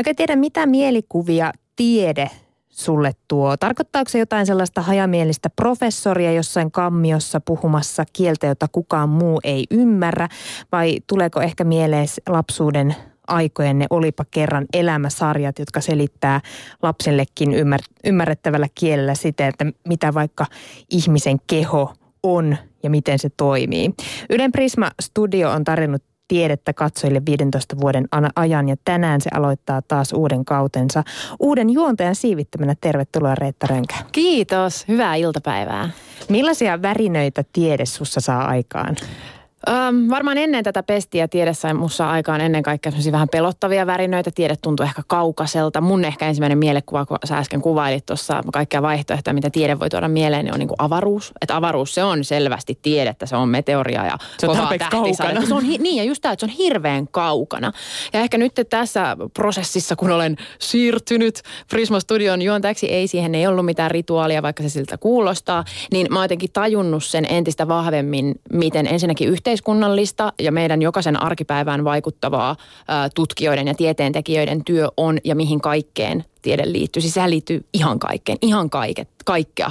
Vaikka tiedä, mitä mielikuvia tiede sulle tuo? Tarkoittaako se jotain sellaista hajamielistä professoria jossain kammiossa puhumassa kieltä, jota kukaan muu ei ymmärrä? Vai tuleeko ehkä mieleen lapsuuden aikojen ne olipa kerran elämäsarjat, jotka selittää lapsellekin ymmär- ymmärrettävällä kielellä sitä, että mitä vaikka ihmisen keho on ja miten se toimii. Ylen Prisma Studio on tarjonnut tiedettä katsojille 15 vuoden ajan ja tänään se aloittaa taas uuden kautensa. Uuden juontajan siivittämänä tervetuloa Reetta Rönkä. Kiitos, hyvää iltapäivää. Millaisia värinöitä tiede sussa saa aikaan? Öm, varmaan ennen tätä pestiä tiede sai mussa aikaan ennen kaikkea vähän pelottavia värinöitä. Tiede tuntui ehkä kaukaiselta. Mun ehkä ensimmäinen mielikuva, kun sä äsken kuvailit tuossa kaikkia vaihtoehtoja, mitä tiede voi tuoda mieleen, niin on niin kuin avaruus. Että avaruus, se on selvästi tiedettä, se on meteoria ja se on kaukana. Se on, niin ja just tämä, että se on hirveän kaukana. Ja ehkä nyt tässä prosessissa, kun olen siirtynyt Prisma Studion juontajaksi, ei siihen ei ollut mitään rituaalia, vaikka se siltä kuulostaa, niin mä oon jotenkin tajunnut sen entistä vahvemmin, miten ensinnäkin yhteen yhteiskunnallista ja meidän jokaisen arkipäivään vaikuttavaa tutkijoiden ja tieteentekijöiden työ on ja mihin kaikkeen tiede liittyy. Siis sehän liittyy ihan kaikkeen, ihan kaiket, kaikkea,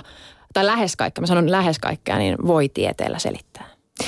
tai lähes kaikkea, mä sanon lähes kaikkea, niin voi tieteellä selittää.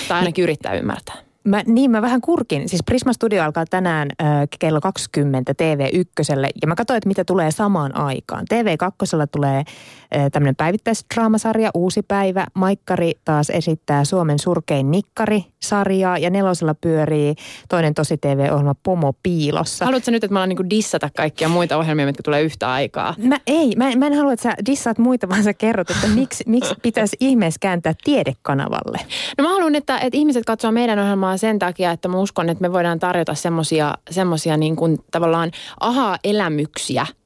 Tai ainakin yrittää ymmärtää. Mä, niin, mä vähän kurkin. Siis Prisma Studio alkaa tänään äh, kello 20 TV1 ja mä katsoin, että mitä tulee samaan aikaan. TV2 tulee äh, tämmöinen päivittäisdraamasarja Uusi päivä. Maikkari taas esittää Suomen surkein nikkari-sarjaa ja nelosella pyörii toinen tosi TV-ohjelma Pomo Piilossa. Haluatko nyt, että mä alan niinku dissata kaikkia muita ohjelmia, mitkä tulee yhtä aikaa? Mä, ei, mä, mä en halua, että sä dissaat muita, vaan sä kerrot, että miksi, miksi pitäisi ihmeessä kääntää tiedekanavalle. No mä haluan, että, että ihmiset katsoo meidän ohjelmaa nimenomaan sen takia, että mä uskon, että me voidaan tarjota semmoisia semmosia niin kuin tavallaan aha-elämyksiä –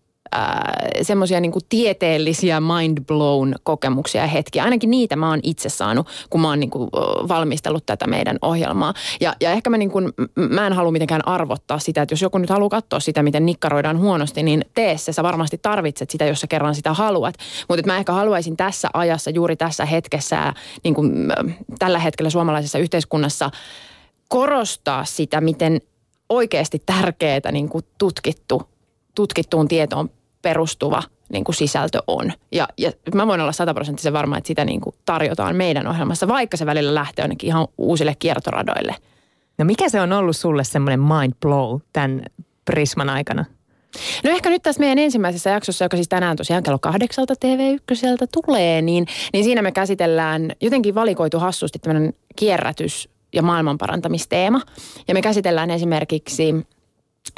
semmoisia niin tieteellisiä mind blown kokemuksia ja hetkiä. Ainakin niitä mä oon itse saanut, kun mä oon niin kuin, valmistellut tätä meidän ohjelmaa. Ja, ja ehkä mä, niin kuin, mä en halua mitenkään arvottaa sitä, että jos joku nyt haluaa katsoa sitä, miten nikkaroidaan huonosti, niin tee se. Sä varmasti tarvitset sitä, jos sä kerran sitä haluat. Mutta mä ehkä haluaisin tässä ajassa, juuri tässä hetkessä, niin kuin, tällä hetkellä suomalaisessa yhteiskunnassa – korostaa sitä, miten oikeasti tärkeää niin kuin tutkittu, tutkittuun tietoon perustuva niin kuin sisältö on. Ja, ja mä voin olla sataprosenttisen varma, että sitä niin kuin tarjotaan meidän ohjelmassa, vaikka se välillä lähtee jonnekin ihan uusille kiertoradoille. No mikä se on ollut sulle semmoinen mind blow tämän Prisman aikana? No ehkä nyt tässä meidän ensimmäisessä jaksossa, joka siis tänään tosiaan kello kahdeksalta TV1 tulee, niin, niin siinä me käsitellään jotenkin valikoitu hassusti tämmöinen kierrätys ja maailmanparantamisteema. Ja me käsitellään esimerkiksi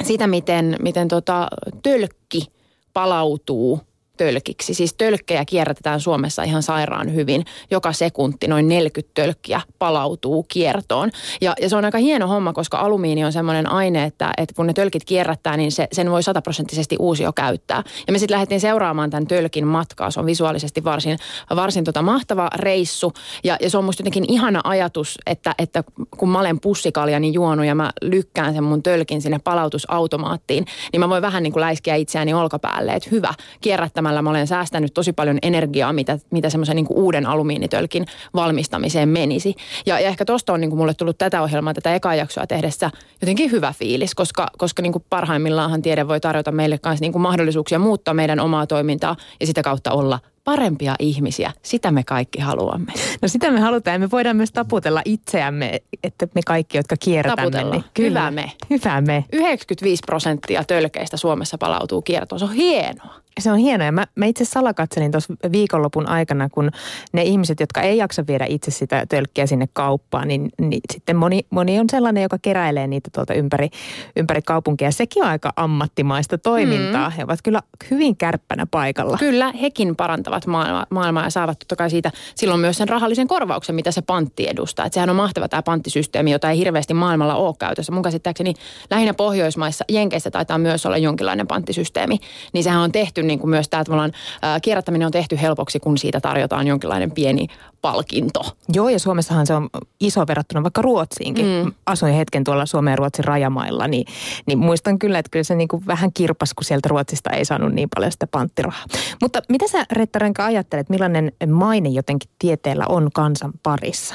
sitä, miten, miten tota, tölkki palautuu tölkiksi. Siis tölkkejä kierrätetään Suomessa ihan sairaan hyvin. Joka sekunti noin 40 tölkkiä palautuu kiertoon. Ja, ja se on aika hieno homma, koska alumiini on semmoinen aine, että, että kun ne tölkit kierrättää, niin se, sen voi sataprosenttisesti uusio käyttää. Ja me sitten lähdettiin seuraamaan tämän tölkin matkaa. Se on visuaalisesti varsin, varsin tota mahtava reissu. Ja, ja se on musta jotenkin ihana ajatus, että, että kun mä olen pussikaljani juonut ja mä lykkään sen mun tölkin sinne palautusautomaattiin, niin mä voin vähän niin kuin läiskiä itseäni olkapäälle, että hyvä, kierrättämään tekemällä mä olen säästänyt tosi paljon energiaa, mitä, mitä semmoisen niin uuden alumiinitölkin valmistamiseen menisi. Ja, ja ehkä tuosta on niin kuin mulle tullut tätä ohjelmaa, tätä ekaa jaksoa tehdessä jotenkin hyvä fiilis, koska, koska niin kuin parhaimmillaanhan tiede voi tarjota meille kanssa niin kuin mahdollisuuksia muuttaa meidän omaa toimintaa ja sitä kautta olla parempia ihmisiä. Sitä me kaikki haluamme. No sitä me halutaan ja me voidaan myös taputella itseämme, että me kaikki, jotka kierrätämme. Taputella. Niin kyllä. Hyvä me. Hyvä me. 95 prosenttia tölkeistä Suomessa palautuu kiertoon. Se on hienoa. Se on hienoa. Mä, mä itse salakatselin tuossa viikonlopun aikana, kun ne ihmiset, jotka ei jaksa viedä itse sitä tölkkiä sinne kauppaan, niin, niin sitten moni, moni on sellainen, joka keräilee niitä tuolta ympäri, ympäri kaupunkia. Sekin on aika ammattimaista toimintaa. Mm. He ovat kyllä hyvin kärppänä paikalla. Kyllä, hekin parantavat maailmaa, maailmaa ja saavat totta kai siitä silloin myös sen rahallisen korvauksen, mitä se pantti edustaa. Et sehän on mahtava tämä panttisysteemi, jota ei hirveästi maailmalla ole käytössä. Mun käsittääkseni lähinnä Pohjoismaissa, Jenkeissä taitaa myös olla jonkinlainen panttisysteemi. Niin sehän on tehty niin kuin myös tämä tavallaan ää, kierrättäminen on tehty helpoksi, kun siitä tarjotaan jonkinlainen pieni palkinto. Joo, ja Suomessahan se on iso verrattuna vaikka Ruotsiinkin. Mm. Asuin hetken tuolla Suomen ja Ruotsin rajamailla, niin, niin muistan kyllä, että kyllä se niin kuin vähän kirpas, kun sieltä Ruotsista ei saanut niin paljon sitä panttirahaa. Mutta mitä sä, Retta Renka, ajattelet, millainen maine jotenkin tieteellä on kansan parissa?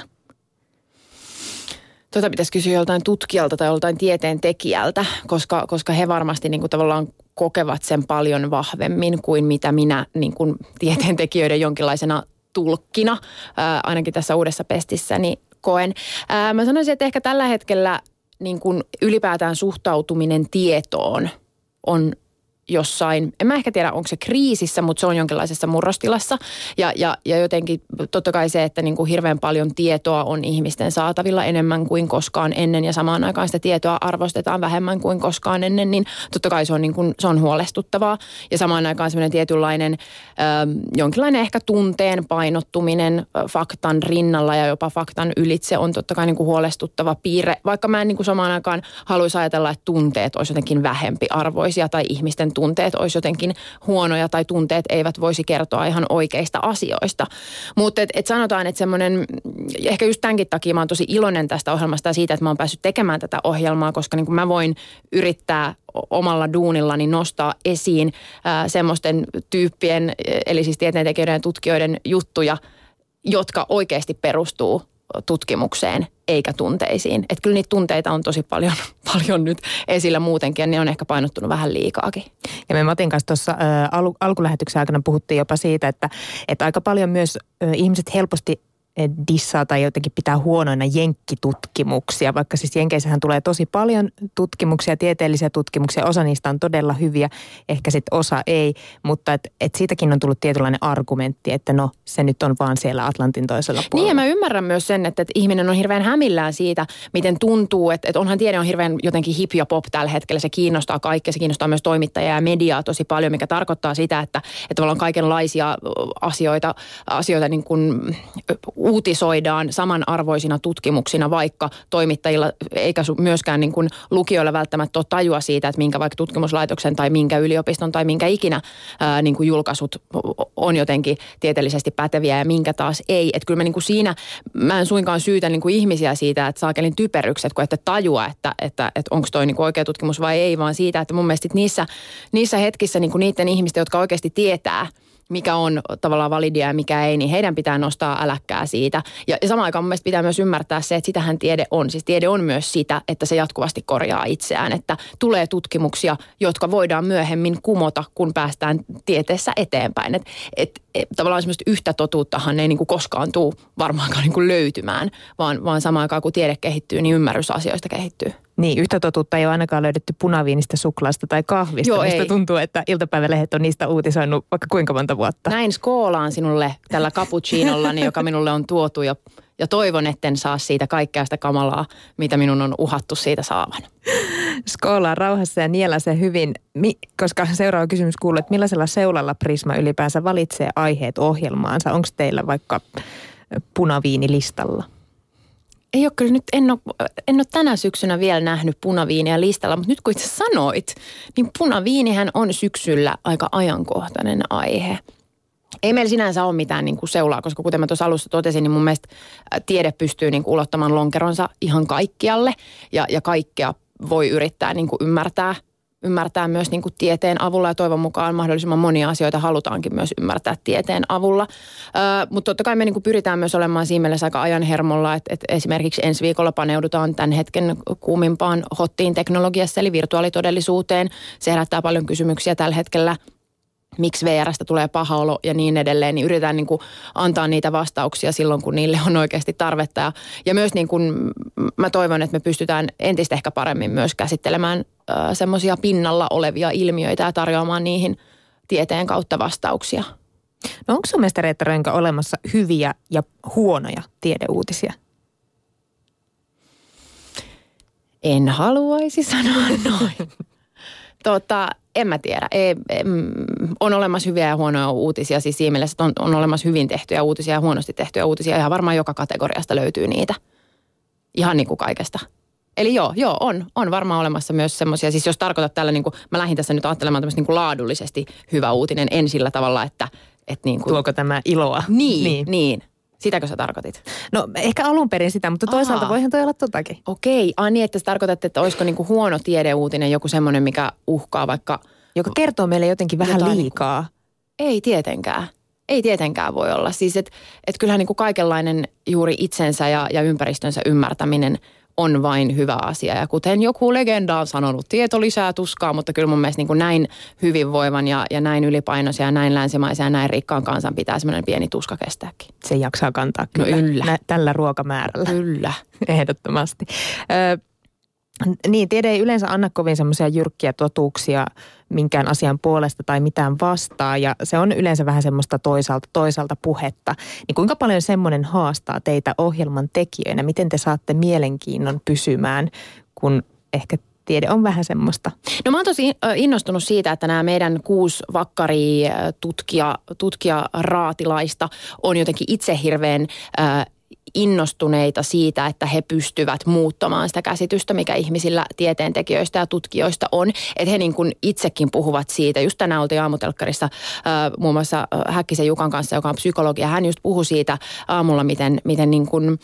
Tota pitäisi kysyä joltain tutkijalta tai joltain tieteen tekijältä, koska, koska he varmasti niin kuin tavallaan kokevat sen paljon vahvemmin kuin mitä minä niin kuin tieteentekijöiden jonkinlaisena tulkkina, ää, ainakin tässä uudessa pestissä, niin koen. Ää, mä sanoisin, että ehkä tällä hetkellä niin kuin ylipäätään suhtautuminen tietoon on jossain, en mä ehkä tiedä onko se kriisissä, mutta se on jonkinlaisessa murrostilassa. Ja, ja, ja jotenkin totta kai se, että niin kuin hirveän paljon tietoa on ihmisten saatavilla enemmän kuin koskaan ennen ja samaan aikaan sitä tietoa arvostetaan vähemmän kuin koskaan ennen, niin totta kai se on, niin kuin, se on huolestuttavaa. Ja samaan aikaan semmoinen tietynlainen ö, jonkinlainen ehkä tunteen painottuminen faktan rinnalla ja jopa faktan ylitse on totta kai niin kuin huolestuttava piirre, vaikka mä en niin kuin samaan aikaan haluaisi ajatella, että tunteet olisi jotenkin vähempi arvoisia tai ihmisten tunteet olisi jotenkin huonoja tai tunteet eivät voisi kertoa ihan oikeista asioista. Mutta et, et sanotaan, että semmoinen, ehkä just tämänkin takia mä oon tosi iloinen tästä ohjelmasta ja siitä, että mä oon päässyt tekemään tätä ohjelmaa, koska niin kuin mä voin yrittää omalla duunillani nostaa esiin ää, semmoisten tyyppien, eli siis tieteentekijöiden ja tutkijoiden juttuja, jotka oikeasti perustuu tutkimukseen eikä tunteisiin. Että kyllä niitä tunteita on tosi paljon, paljon nyt esillä muutenkin ja ne on ehkä painottunut vähän liikaakin. Ja me Matin kanssa tuossa al- alkulähetyksen aikana puhuttiin jopa siitä, että, että aika paljon myös ihmiset helposti dissaa tai jotenkin pitää huonoina jenkkitutkimuksia, vaikka siis Jenkeissähän tulee tosi paljon tutkimuksia, tieteellisiä tutkimuksia, osa niistä on todella hyviä, ehkä sitten osa ei, mutta et, et siitäkin on tullut tietynlainen argumentti, että no se nyt on vaan siellä Atlantin toisella puolella. Niin ja mä ymmärrän myös sen, että, että ihminen on hirveän hämillään siitä, miten tuntuu, että, että onhan tiede on hirveän jotenkin hip ja pop tällä hetkellä, se kiinnostaa kaikkea, se kiinnostaa myös toimittajia ja mediaa tosi paljon, mikä tarkoittaa sitä, että, että on kaikenlaisia asioita, asioita niin kuin uutisoidaan samanarvoisina tutkimuksina, vaikka toimittajilla eikä myöskään niin kuin lukijoilla välttämättä ole tajua siitä, että minkä vaikka tutkimuslaitoksen tai minkä yliopiston tai minkä ikinä ää, niin kuin julkaisut on jotenkin tieteellisesti päteviä ja minkä taas ei. Että kyllä mä niin kuin siinä, mä en suinkaan syytä niin kuin ihmisiä siitä, että saakelin typerykset, kun ette tajua, että, että, että onko toi niin kuin oikea tutkimus vai ei, vaan siitä, että mun mielestä niissä, niissä hetkissä niin kuin niiden ihmisten, jotka oikeasti tietää – mikä on tavallaan validia ja mikä ei, niin heidän pitää nostaa äläkkää siitä. Ja, ja samaan aikaan mun pitää myös ymmärtää se, että sitähän tiede on. Siis tiede on myös sitä, että se jatkuvasti korjaa itseään, että tulee tutkimuksia, jotka voidaan myöhemmin kumota, kun päästään tieteessä eteenpäin. Et, et, et, tavallaan semmoista yhtä totuuttahan ei niin kuin koskaan tule varmaankaan niin kuin löytymään, vaan, vaan samaan aikaan kun tiede kehittyy, niin ymmärrys asioista kehittyy. Niin, yhtä totuutta ei ole ainakaan löydetty punaviinista, suklaasta tai kahvista, Joo, mistä ei. tuntuu, että iltapäivälehdet on niistä uutisoinut vaikka kuinka monta vuotta. Näin skoolaan sinulle tällä cappuccinollani, joka minulle on tuotu ja, ja toivon, etten saa siitä kaikkea sitä kamalaa, mitä minun on uhattu siitä saavan. Skoolaa rauhassa ja niellä se hyvin, koska seuraava kysymys kuuluu, että millaisella seulalla Prisma ylipäänsä valitsee aiheet ohjelmaansa? Onko teillä vaikka punaviinilistalla? ei ole kyllä nyt, en ole, en ole tänä syksynä vielä nähnyt punaviiniä listalla, mutta nyt kun itse sanoit, niin punaviinihän on syksyllä aika ajankohtainen aihe. Ei meillä sinänsä ole mitään niin kuin seulaa, koska kuten mä tuossa alussa totesin, niin mun mielestä tiede pystyy niin kuin ulottamaan lonkeronsa ihan kaikkialle ja, ja kaikkea voi yrittää niin kuin ymmärtää – ymmärtää myös niin kuin tieteen avulla ja toivon mukaan mahdollisimman monia asioita halutaankin myös ymmärtää tieteen avulla. Ö, mutta totta kai me niin kuin pyritään myös olemaan siinä mielessä aika ajan hermolla, että, että esimerkiksi ensi viikolla paneudutaan tämän hetken kuumimpaan hottiin teknologiassa eli virtuaalitodellisuuteen. Se herättää paljon kysymyksiä tällä hetkellä – miksi VRstä tulee paha olo ja niin edelleen, niin yritetään niin kuin antaa niitä vastauksia silloin, kun niille on oikeasti tarvetta. Ja, ja myös niin kuin mä toivon, että me pystytään entistä ehkä paremmin myös käsittelemään semmoisia pinnalla olevia ilmiöitä ja tarjoamaan niihin tieteen kautta vastauksia. No onko sun mielestä Reetta Rönkä olemassa hyviä ja huonoja tiedeuutisia? En haluaisi sanoa noin. Tota, en mä tiedä. Ei, on olemassa hyviä ja huonoja uutisia. Siis siinä mielessä, että on, on olemassa hyvin tehtyjä uutisia ja huonosti tehtyjä uutisia. Ihan varmaan joka kategoriasta löytyy niitä. Ihan niin kuin kaikesta. Eli joo, joo, on, on varmaan olemassa myös semmoisia, siis jos tarkoitat tällä, niin kuin, mä lähdin tässä nyt ajattelemaan tämmöistä niin kuin laadullisesti hyvä uutinen, en sillä tavalla, että... että niin kuin, Tuoko tämä iloa? Niin, niin. niin. Sitäkö sä tarkoitit? No ehkä alun perin sitä, mutta toisaalta Aha. voihan toi olla totakin. Okei, ai niin, että sä tarkoitat, että olisiko niinku huono tiedeuutinen joku semmoinen, mikä uhkaa vaikka... Joka kertoo meille jotenkin vähän jotain liikaa. Niinku, ei tietenkään. Ei tietenkään voi olla. Siis että et kyllähän niinku kaikenlainen juuri itsensä ja, ja ympäristönsä ymmärtäminen on vain hyvä asia. Ja kuten joku legenda on sanonut, tieto lisää tuskaa, mutta kyllä mun mielestä niin kuin näin hyvinvoivan ja, ja näin ylipainoisia ja näin länsimaisia ja näin rikkaan kansan pitää semmoinen pieni tuska kestääkin. Se jaksaa kantaa No kyllä, yllä. Nä, tällä ruokamäärällä. Kyllä. Ehdottomasti. Ö, niin, tiede ei yleensä anna kovin semmoisia jyrkkiä totuuksia minkään asian puolesta tai mitään vastaa ja se on yleensä vähän semmoista toisaalta, toisaalta puhetta. Niin kuinka paljon semmoinen haastaa teitä ohjelman tekijöinä? Miten te saatte mielenkiinnon pysymään, kun ehkä tiede on vähän semmoista? No mä oon tosi innostunut siitä, että nämä meidän kuusi vakkari tutkija, tutkija raatilaista on jotenkin itse hirveän äh, innostuneita siitä, että he pystyvät muuttamaan sitä käsitystä, mikä ihmisillä tieteentekijöistä ja tutkijoista on. Että he niin kuin itsekin puhuvat siitä. Just tänään oltiin aamutelkkarissa äh, muun muassa Häkkisen Jukan kanssa, joka on psykologi, ja hän just puhui siitä aamulla, miten, miten niin kuin,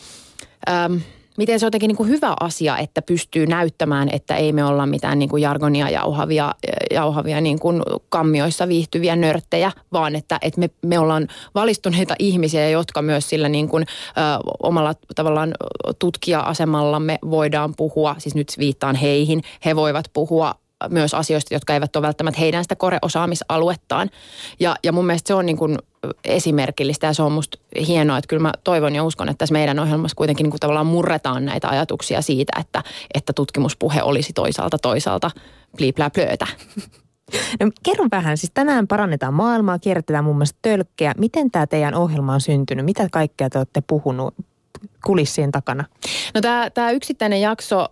ähm, miten se on jotenkin niin kuin hyvä asia, että pystyy näyttämään, että ei me olla mitään niin kuin jargonia jauhavia, jauhavia niin kuin kammioissa viihtyviä nörttejä, vaan että, että me, me ollaan valistuneita ihmisiä, jotka myös sillä niin kuin, ö, omalla tavallaan tutkija-asemallamme voidaan puhua, siis nyt viittaan heihin, he voivat puhua myös asioista, jotka eivät ole välttämättä heidän sitä koreosaamisaluettaan. Ja, ja mun mielestä se on niin kuin esimerkillistä ja se on musta hienoa, että kyllä mä toivon ja uskon, että tässä meidän ohjelmassa kuitenkin niin kuin tavallaan murretaan näitä ajatuksia siitä, että, että tutkimuspuhe olisi toisaalta toisaalta pliiplää plöötä. No, kerro vähän, siis tänään parannetaan maailmaa, kierrätetään muun muassa tölkkejä. Miten tämä teidän ohjelma on syntynyt? Mitä kaikkea te olette puhunut kulissien takana? No tämä, tämä yksittäinen jakso,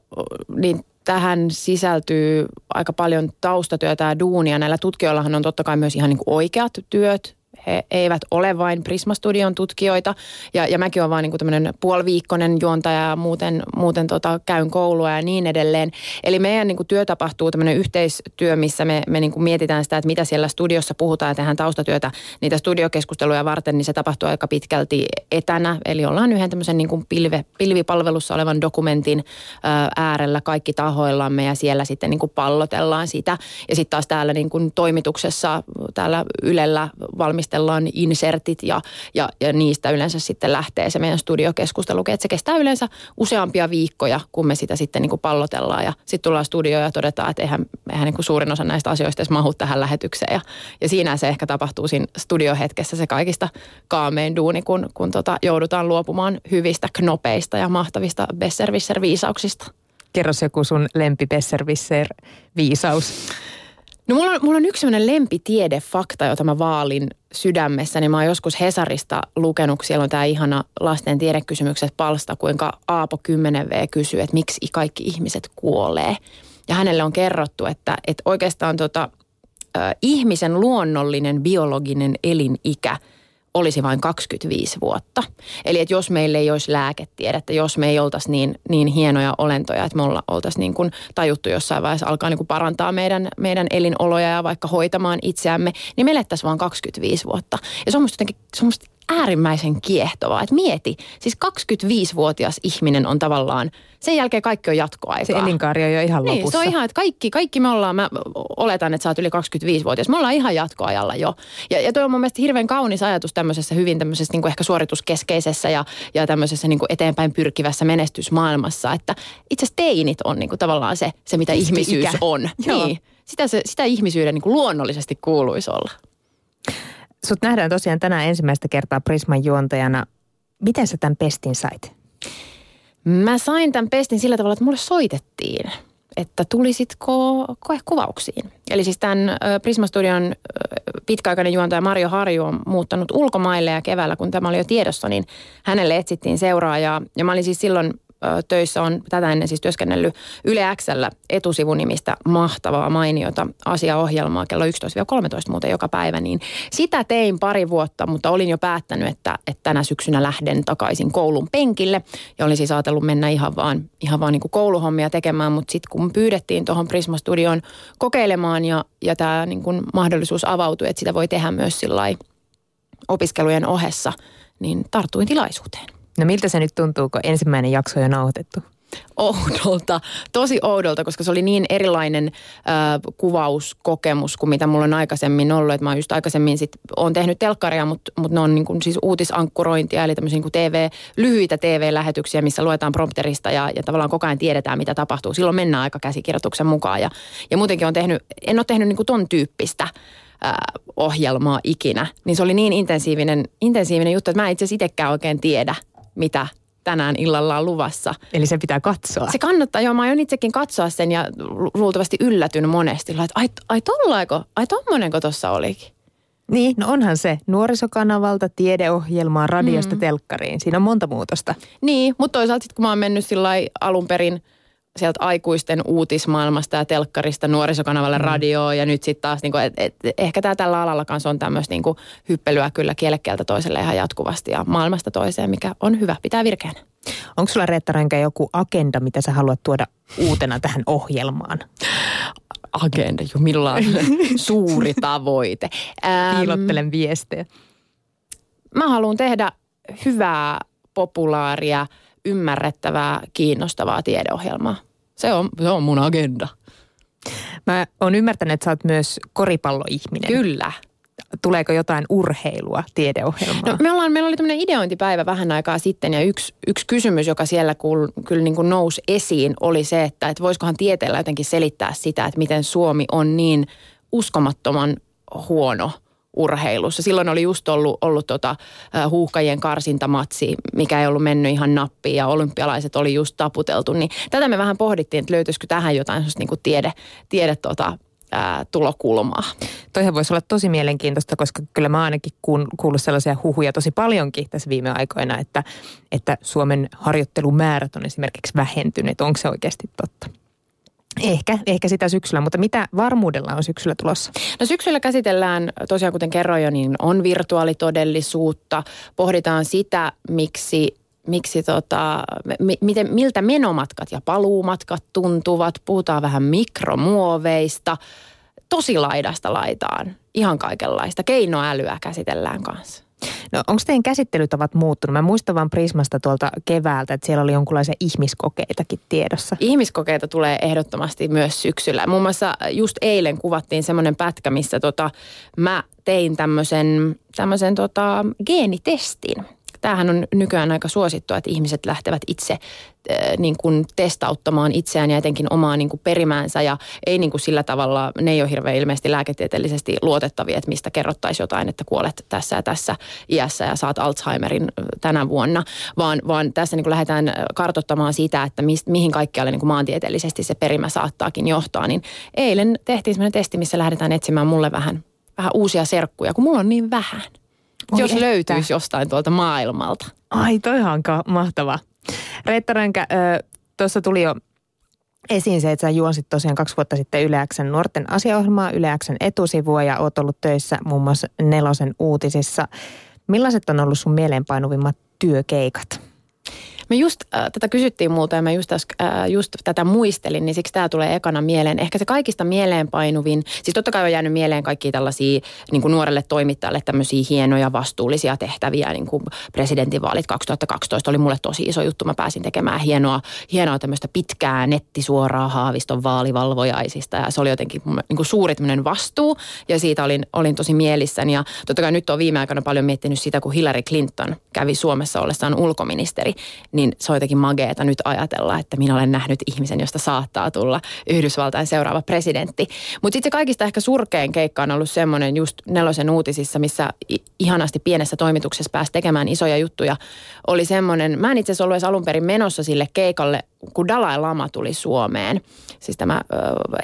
niin tähän sisältyy aika paljon taustatyötä ja duunia. Näillä tutkijoillahan on totta kai myös ihan niin kuin oikeat työt, he eivät ole vain Prisma-studion tutkijoita. Ja, ja mäkin olen vain niin tämmöinen puoliviikkoinen juontaja ja muuten, muuten tota, käyn koulua ja niin edelleen. Eli meidän niin kuin työ tapahtuu tämmöinen yhteistyö, missä me, me niin kuin mietitään sitä, että mitä siellä studiossa puhutaan ja tehdään taustatyötä niitä studiokeskusteluja varten, niin se tapahtuu aika pitkälti etänä. Eli ollaan yhden tämmöisen niin kuin pilve, pilvipalvelussa olevan dokumentin ää, äärellä kaikki tahoillamme ja siellä sitten niin kuin pallotellaan sitä. Ja sitten taas täällä niin kuin toimituksessa, täällä Ylellä valmistellaan valmistellaan insertit ja, ja, ja niistä yleensä sitten lähtee se meidän studiokeskustelu. Että se kestää yleensä useampia viikkoja, kun me sitä sitten niin kuin pallotellaan ja sitten tullaan studioon ja todetaan, että eihän, eihän niin kuin suurin osa näistä asioista edes mahu tähän lähetykseen. Ja, ja siinä se ehkä tapahtuu siinä studiohetkessä se kaikista kaamein duuni, kun, kun tota, joudutaan luopumaan hyvistä knopeista ja mahtavista Besserwisser-viisauksista. Kerros joku sun lempi Besserwisser-viisaus. No mulla on, mulla on yksi sellainen lempitiedefakta, jota mä vaalin sydämessä, niin mä oon joskus Hesarista lukenut, siellä on tämä ihana lasten tiedekysymykset palsta, kuinka Aapo 10V kysyy, että miksi kaikki ihmiset kuolee. Ja hänelle on kerrottu, että, että oikeastaan tota, äh, ihmisen luonnollinen biologinen elinikä – olisi vain 25 vuotta. Eli että jos meillä ei olisi lääketiedettä, jos me ei oltaisi niin, niin hienoja olentoja, että me olla, oltaisiin niin kuin tajuttu jossain vaiheessa alkaa niin kuin parantaa meidän, meidän elinoloja ja vaikka hoitamaan itseämme, niin me elettäisiin vain 25 vuotta. Ja se on musta jotenkin, se on musta äärimmäisen kiehtovaa. Että mieti, siis 25-vuotias ihminen on tavallaan, sen jälkeen kaikki on jatkoaikaa. Se elinkaari on jo ihan niin, lopussa. se on ihan, että kaikki, kaikki me ollaan, mä oletan, että sä oot yli 25-vuotias, me ollaan ihan jatkoajalla jo. Ja, ja toi on mun mielestä hirveän kaunis ajatus tämmöisessä hyvin tämmöisessä niin kuin ehkä suorituskeskeisessä ja, ja tämmöisessä niin kuin eteenpäin pyrkivässä menestysmaailmassa, että itse asiassa teinit on niin kuin tavallaan se, se mitä ihmisyys on. Joo. Niin, sitä, se, sitä ihmisyyden niin kuin luonnollisesti kuuluisi olla. Sut nähdään tosiaan tänään ensimmäistä kertaa Prisman juontajana. Miten sä tämän pestin sait? Mä sain tämän pestin sillä tavalla, että mulle soitettiin, että tulisitko koekuvauksiin. Eli siis tämän Prisma Studion pitkäaikainen juontaja Mario Harju on muuttanut ulkomaille ja keväällä, kun tämä oli jo tiedossa, niin hänelle etsittiin seuraajaa. Ja mä olin siis silloin töissä on tätä ennen siis työskennellyt Yle Xllä etusivunimistä mahtavaa mainiota asiaohjelmaa kello 11-13 muuten joka päivä, niin sitä tein pari vuotta, mutta olin jo päättänyt, että, että tänä syksynä lähden takaisin koulun penkille ja olin siis ajatellut mennä ihan vaan, ihan vaan niin kuin kouluhommia tekemään, mutta sitten kun pyydettiin tuohon Prisma Studioon kokeilemaan ja, ja tämä niin kuin mahdollisuus avautui, että sitä voi tehdä myös sillä opiskelujen ohessa, niin tartuin tilaisuuteen. No miltä se nyt tuntuu, kun ensimmäinen jakso on jo nauhoitettu? oudolta, tosi oudolta, koska se oli niin erilainen äh, kuvauskokemus kuin mitä mulla on aikaisemmin ollut. Että mä just aikaisemmin sit, oon tehnyt telkkaria, mutta mut ne on niin kuin siis uutisankkurointia, eli tämmöisiä niin TV, lyhyitä TV-lähetyksiä, missä luetaan prompterista ja, ja tavallaan koko ajan tiedetään, mitä tapahtuu. Silloin mennään aika käsikirjoituksen mukaan ja, ja muutenkin on tehnyt, en ole tehnyt niin kuin ton tyyppistä ohjelmaa ikinä. Niin se oli niin intensiivinen, intensiivinen juttu, että mä itse asiassa itsekään oikein tiedä, mitä tänään illalla on luvassa. Eli se pitää katsoa. Se kannattaa, joo. Mä aion itsekin katsoa sen ja luultavasti yllätyn monesti. Että ai, ai tollaiko, ai tommonenko tuossa olikin. Niin, no onhan se. Nuorisokanavalta, tiedeohjelmaa, radiosta mm. telkkariin. Siinä on monta muutosta. Niin, mutta toisaalta sitten kun mä oon mennyt sillä alun perin – sieltä aikuisten uutismaailmasta ja telkkarista nuorisokanavalle mm. radioon ja nyt sitten taas, niin kuin, et, et, ehkä tämä tällä alalla kanssa on tämmöistä niin hyppelyä kyllä kielekkeeltä toiselle ihan jatkuvasti ja maailmasta toiseen, mikä on hyvä, pitää virkeänä. Onko sulla Reetta Rönkä joku agenda, mitä sä haluat tuoda uutena tähän ohjelmaan? Agenda, jo minulla on suuri tavoite. Piilottelen viestejä. Mä haluan tehdä hyvää, populaaria, ymmärrettävää, kiinnostavaa tiedeohjelmaa. Se on, se on mun agenda. Mä oon ymmärtänyt, että sä oot myös koripalloihminen. Kyllä. Tuleeko jotain urheilua tiedeohjelmaa? No, me ollaan, meillä oli tämmöinen ideointipäivä vähän aikaa sitten ja yksi, yksi kysymys, joka siellä kuul, kyllä niin kuin nousi esiin, oli se, että, että voisikohan tieteellä jotenkin selittää sitä, että miten Suomi on niin uskomattoman huono – urheilussa. Silloin oli just ollut, ollut tota, huuhkajien karsintamatsi, mikä ei ollut mennyt ihan nappiin ja olympialaiset oli just taputeltu. Niin tätä me vähän pohdittiin, että löytyisikö tähän jotain niin kuin tiede, tiede tota, tulokulmaa. Toihan voisi olla tosi mielenkiintoista, koska kyllä mä ainakin kuullut sellaisia huhuja tosi paljonkin tässä viime aikoina, että, että Suomen harjoittelumäärät on esimerkiksi vähentyneet. Onko se oikeasti totta? Ehkä, ehkä sitä syksyllä, mutta mitä varmuudella on syksyllä tulossa? No syksyllä käsitellään, tosiaan kuten kerroin jo, niin on virtuaalitodellisuutta. Pohditaan sitä, miksi miksi tota, miten, miltä menomatkat ja paluumatkat tuntuvat. Puhutaan vähän mikromuoveista, tosi laidasta laitaan, ihan kaikenlaista. Keinoälyä käsitellään kanssa. No onko teidän käsittelytavat muuttunut? Mä muistan vaan Prismasta tuolta keväältä, että siellä oli jonkinlaisia ihmiskokeitakin tiedossa. Ihmiskokeita tulee ehdottomasti myös syksyllä. Muun muassa just eilen kuvattiin semmoinen pätkä, missä tota, mä tein tämmöisen, tämmöisen tota, geenitestin tämähän on nykyään aika suosittua, että ihmiset lähtevät itse äh, niin kuin testauttamaan itseään ja etenkin omaa niin kuin perimäänsä. Ja ei niin kuin sillä tavalla, ne ei ole hirveän ilmeisesti lääketieteellisesti luotettavia, että mistä kerrottaisiin jotain, että kuolet tässä ja tässä iässä ja saat Alzheimerin äh, tänä vuonna, vaan, vaan tässä niin kuin lähdetään kartottamaan sitä, että mi, mihin kaikkialle niin kuin maantieteellisesti se perimä saattaakin johtaa, niin eilen tehtiin sellainen testi, missä lähdetään etsimään mulle vähän, vähän uusia serkkuja, kun mulla on niin vähän. Oi jos löytyisi jostain tuolta maailmalta. Ai, toihan mahtava. Reetta Rönkä, tuossa tuli jo esiin se, että sä juonsit tosiaan kaksi vuotta sitten Yleäksen nuorten asiaohjelmaa, Yleäksen etusivua ja oot ollut töissä muun muassa Nelosen uutisissa. Millaiset on ollut sun mieleenpainuvimmat työkeikat? Me just äh, tätä kysyttiin multa ja mä just, äh, just tätä muistelin, niin siksi tämä tulee ekana mieleen. Ehkä se kaikista mieleenpainuvin, siis totta kai on jäänyt mieleen kaikki tällaisia niin kuin nuorelle toimittajalle tämmöisiä hienoja vastuullisia tehtäviä, niin kuin presidentinvaalit 2012 oli mulle tosi iso juttu. Mä pääsin tekemään hienoa, hienoa tämmöistä pitkää nettisuoraa Haaviston vaalivalvojaisista ja se oli jotenkin niin kuin suuri tämmöinen vastuu ja siitä olin, olin tosi mielissäni ja totta kai nyt on viime aikoina paljon miettinyt sitä, kun Hillary Clinton kävi Suomessa ollessaan ulkoministeri, niin se on jotenkin mageeta nyt ajatella, että minä olen nähnyt ihmisen, josta saattaa tulla Yhdysvaltain seuraava presidentti. Mutta sitten se kaikista ehkä surkein keikka on ollut semmoinen just nelosen uutisissa, missä ihanasti pienessä toimituksessa pääsi tekemään isoja juttuja. Oli semmoinen, mä en itse asiassa ollut edes alun perin menossa sille keikalle, kun Dalai Lama tuli Suomeen, siis tämä ö,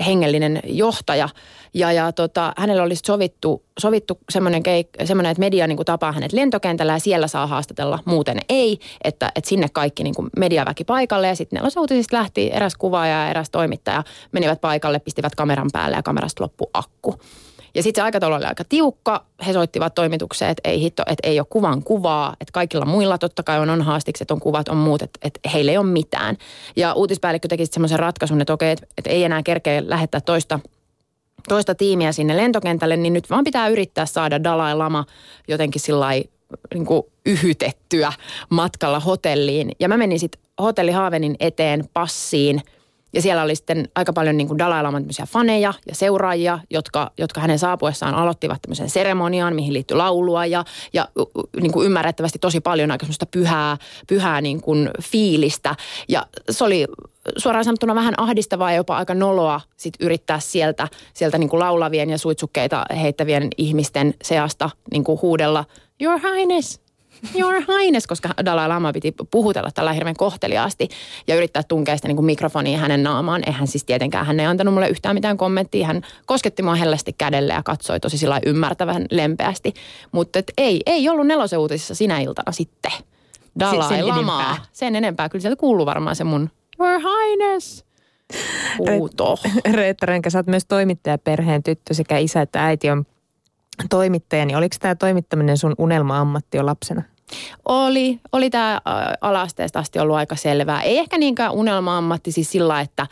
hengellinen johtaja. Ja, ja tota, hänellä olisi sovittu, sovittu semmoinen, keik, semmoinen, että media niin kuin tapaa hänet lentokentällä ja siellä saa haastatella, muuten ei. Että, että sinne kaikki niin kuin mediaväki paikalle ja sitten uutisista lähti eräs kuvaaja ja eräs toimittaja menivät paikalle, pistivät kameran päälle ja kamerasta loppu akku. Ja sitten se aikataulu oli aika tiukka. He soittivat toimitukseen, että ei hitto, että ei ole kuvan kuvaa. Että kaikilla muilla totta kai on, on haastikset, on kuvat, on muut, että, että heillä ei ole mitään. Ja uutispäällikkö teki semmoisen ratkaisun, että okei, että, että ei enää kerkeä lähettää toista toista tiimiä sinne lentokentälle, niin nyt vaan pitää yrittää saada Dalai Lama jotenkin sillä niin yhytettyä matkalla hotelliin. Ja mä menin sitten hotelli Haavenin eteen passiin – ja siellä oli sitten aika paljon niin kuin Dalai Laman faneja ja seuraajia, jotka, jotka hänen saapuessaan aloittivat tämmöisen seremonian, mihin liittyi laulua ja, ja niin kuin ymmärrettävästi tosi paljon aika semmoista pyhää, pyhää niin kuin fiilistä. Ja se oli suoraan sanottuna vähän ahdistavaa ja jopa aika noloa sit yrittää sieltä, sieltä niin kuin laulavien ja suitsukkeita heittävien ihmisten seasta niin kuin huudella Your Highness, Your Highness, koska Dalai Lama piti puhutella tällä hirveän kohteliaasti ja yrittää tunkea sitä niin kuin mikrofonia hänen naamaan. Eihän siis tietenkään, hän ei antanut mulle yhtään mitään kommenttia. Hän kosketti mua hellästi kädelle ja katsoi tosi sillä ymmärtävän lempeästi. Mutta ei, ei ollut nelosen uutisissa sinä iltana sitten. Dalai sen Lama. Enempää. Sen enempää. Kyllä sieltä kuuluu varmaan se mun Your Highness. Huuto. Reetta Renkä, sä oot myös toimittajaperheen tyttö sekä isä että äiti on toimittaja, niin oliko tämä toimittaminen sun unelma-ammatti jo lapsena? Oli, oli tämä alasteesta asti ollut aika selvää. Ei ehkä niinkään unelma-ammatti siis sillä, että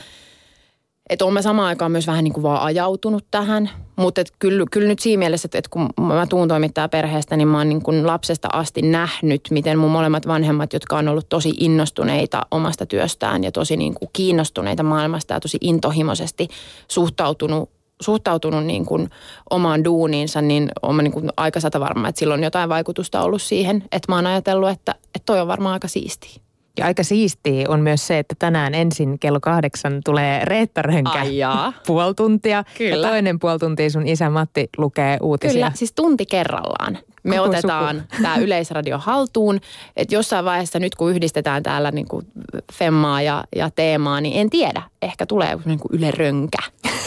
että olen samaan aikaan myös vähän niin kuin vaan ajautunut tähän. Mutta kyllä, kyllä nyt siinä mielessä, että, että kun mä tuun toimittaa perheestä, niin mä oon niin kuin lapsesta asti nähnyt, miten mun molemmat vanhemmat, jotka on ollut tosi innostuneita omasta työstään ja tosi niin kuin kiinnostuneita maailmasta ja tosi intohimoisesti suhtautunut suhtautunut niin kuin omaan duuniinsa, niin olen niin kuin aika sata varma, että sillä on jotain vaikutusta ollut siihen, että mä oon ajatellut, että, että toi on varmaan aika siistiä. Ja aika siistiä on myös se, että tänään ensin kello kahdeksan tulee Reetta Rönkä puoli tuntia. Kyllä. Ja toinen puoli tuntia sun isä Matti lukee uutisia. Kyllä, siis tunti kerrallaan. Me Koko otetaan tämä yleisradio haltuun. Että jossain vaiheessa nyt kun yhdistetään täällä niin kuin Femmaa ja, ja Teemaa, niin en tiedä. Ehkä tulee niin kuin Yle Rönkä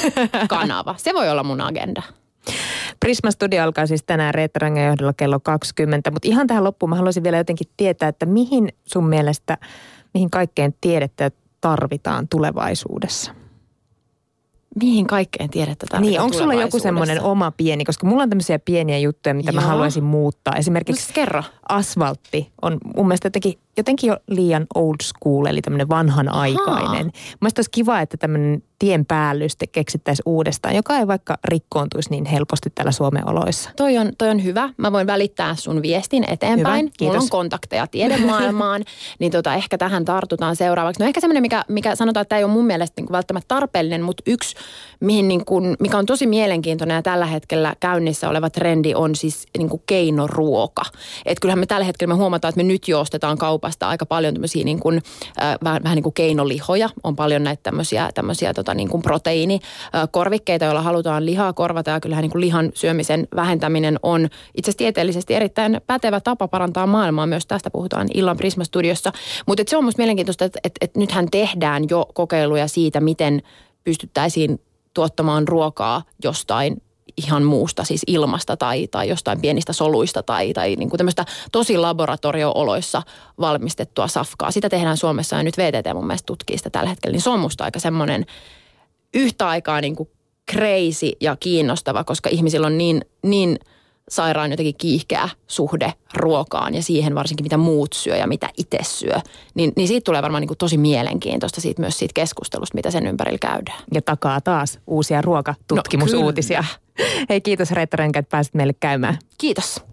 kanava. Se voi olla mun agenda. Prisma Studio alkaa siis tänään Reetta johdolla kello 20, mutta ihan tähän loppuun mä haluaisin vielä jotenkin tietää, että mihin sun mielestä, mihin kaikkeen tiedettä tarvitaan tulevaisuudessa? mihin kaikkeen tiedettä tarvitaan Niin, onko sulla joku semmoinen oma pieni, koska mulla on tämmöisiä pieniä juttuja, mitä Joo. mä haluaisin muuttaa. Esimerkiksi no, kerro. asfaltti on mun mielestä jotenkin, jotenkin jo liian old school, eli tämmöinen vanhanaikainen. Mielestäni olisi kiva, että tämmöinen tien päällyste keksittäisiin uudestaan, joka ei vaikka rikkoontuisi niin helposti täällä Suomen oloissa. Toi on, toi on hyvä. Mä voin välittää sun viestin eteenpäin. Hyvä, Mulla on kontakteja tiedemaailmaan, niin tota, ehkä tähän tartutaan seuraavaksi. No ehkä semmoinen, mikä, mikä sanotaan, että tämä ei ole mun mielestä niin kuin välttämättä tarpeellinen, mutta yksi, mihin niin kuin, mikä on tosi mielenkiintoinen ja tällä hetkellä käynnissä oleva trendi on siis niin kuin keinoruoka. Et kyllähän me tällä hetkellä me huomataan, että me nyt jo ostetaan kaupasta aika paljon tämmöisiä niin kuin, äh, vähän, vähän niin kuin keinolihoja. On paljon näitä tämmöisiä, tämmöisiä tota, niin kuin proteiinikorvikkeita, joilla halutaan lihaa korvata ja kyllähän niin kuin lihan syömisen vähentäminen on itse asiassa tieteellisesti erittäin pätevä tapa parantaa maailmaa. Myös tästä puhutaan Illan Prisma-studiossa. Mutta se on myös mielenkiintoista, että, että, että nythän tehdään jo kokeiluja siitä, miten pystyttäisiin tuottamaan ruokaa jostain ihan muusta, siis ilmasta tai, tai jostain pienistä soluista tai, tai niin kuin tämmöistä tosi laboratorio-oloissa valmistettua safkaa. Sitä tehdään Suomessa ja nyt VTT mun mielestä tutkii sitä tällä hetkellä, niin se on musta aika semmoinen yhtä aikaa niin kuin crazy ja kiinnostava, koska ihmisillä on niin, niin sairaan jotenkin kiihkeä suhde ruokaan ja siihen varsinkin mitä muut syö ja mitä itse syö. Niin, niin siitä tulee varmaan niin kuin tosi mielenkiintoista siitä myös siitä keskustelusta, mitä sen ympärillä käydään. Ja takaa taas uusia ruokatutkimusuutisia. No, Hei kiitos Reetta Rönkä, että pääsit meille käymään. Kiitos.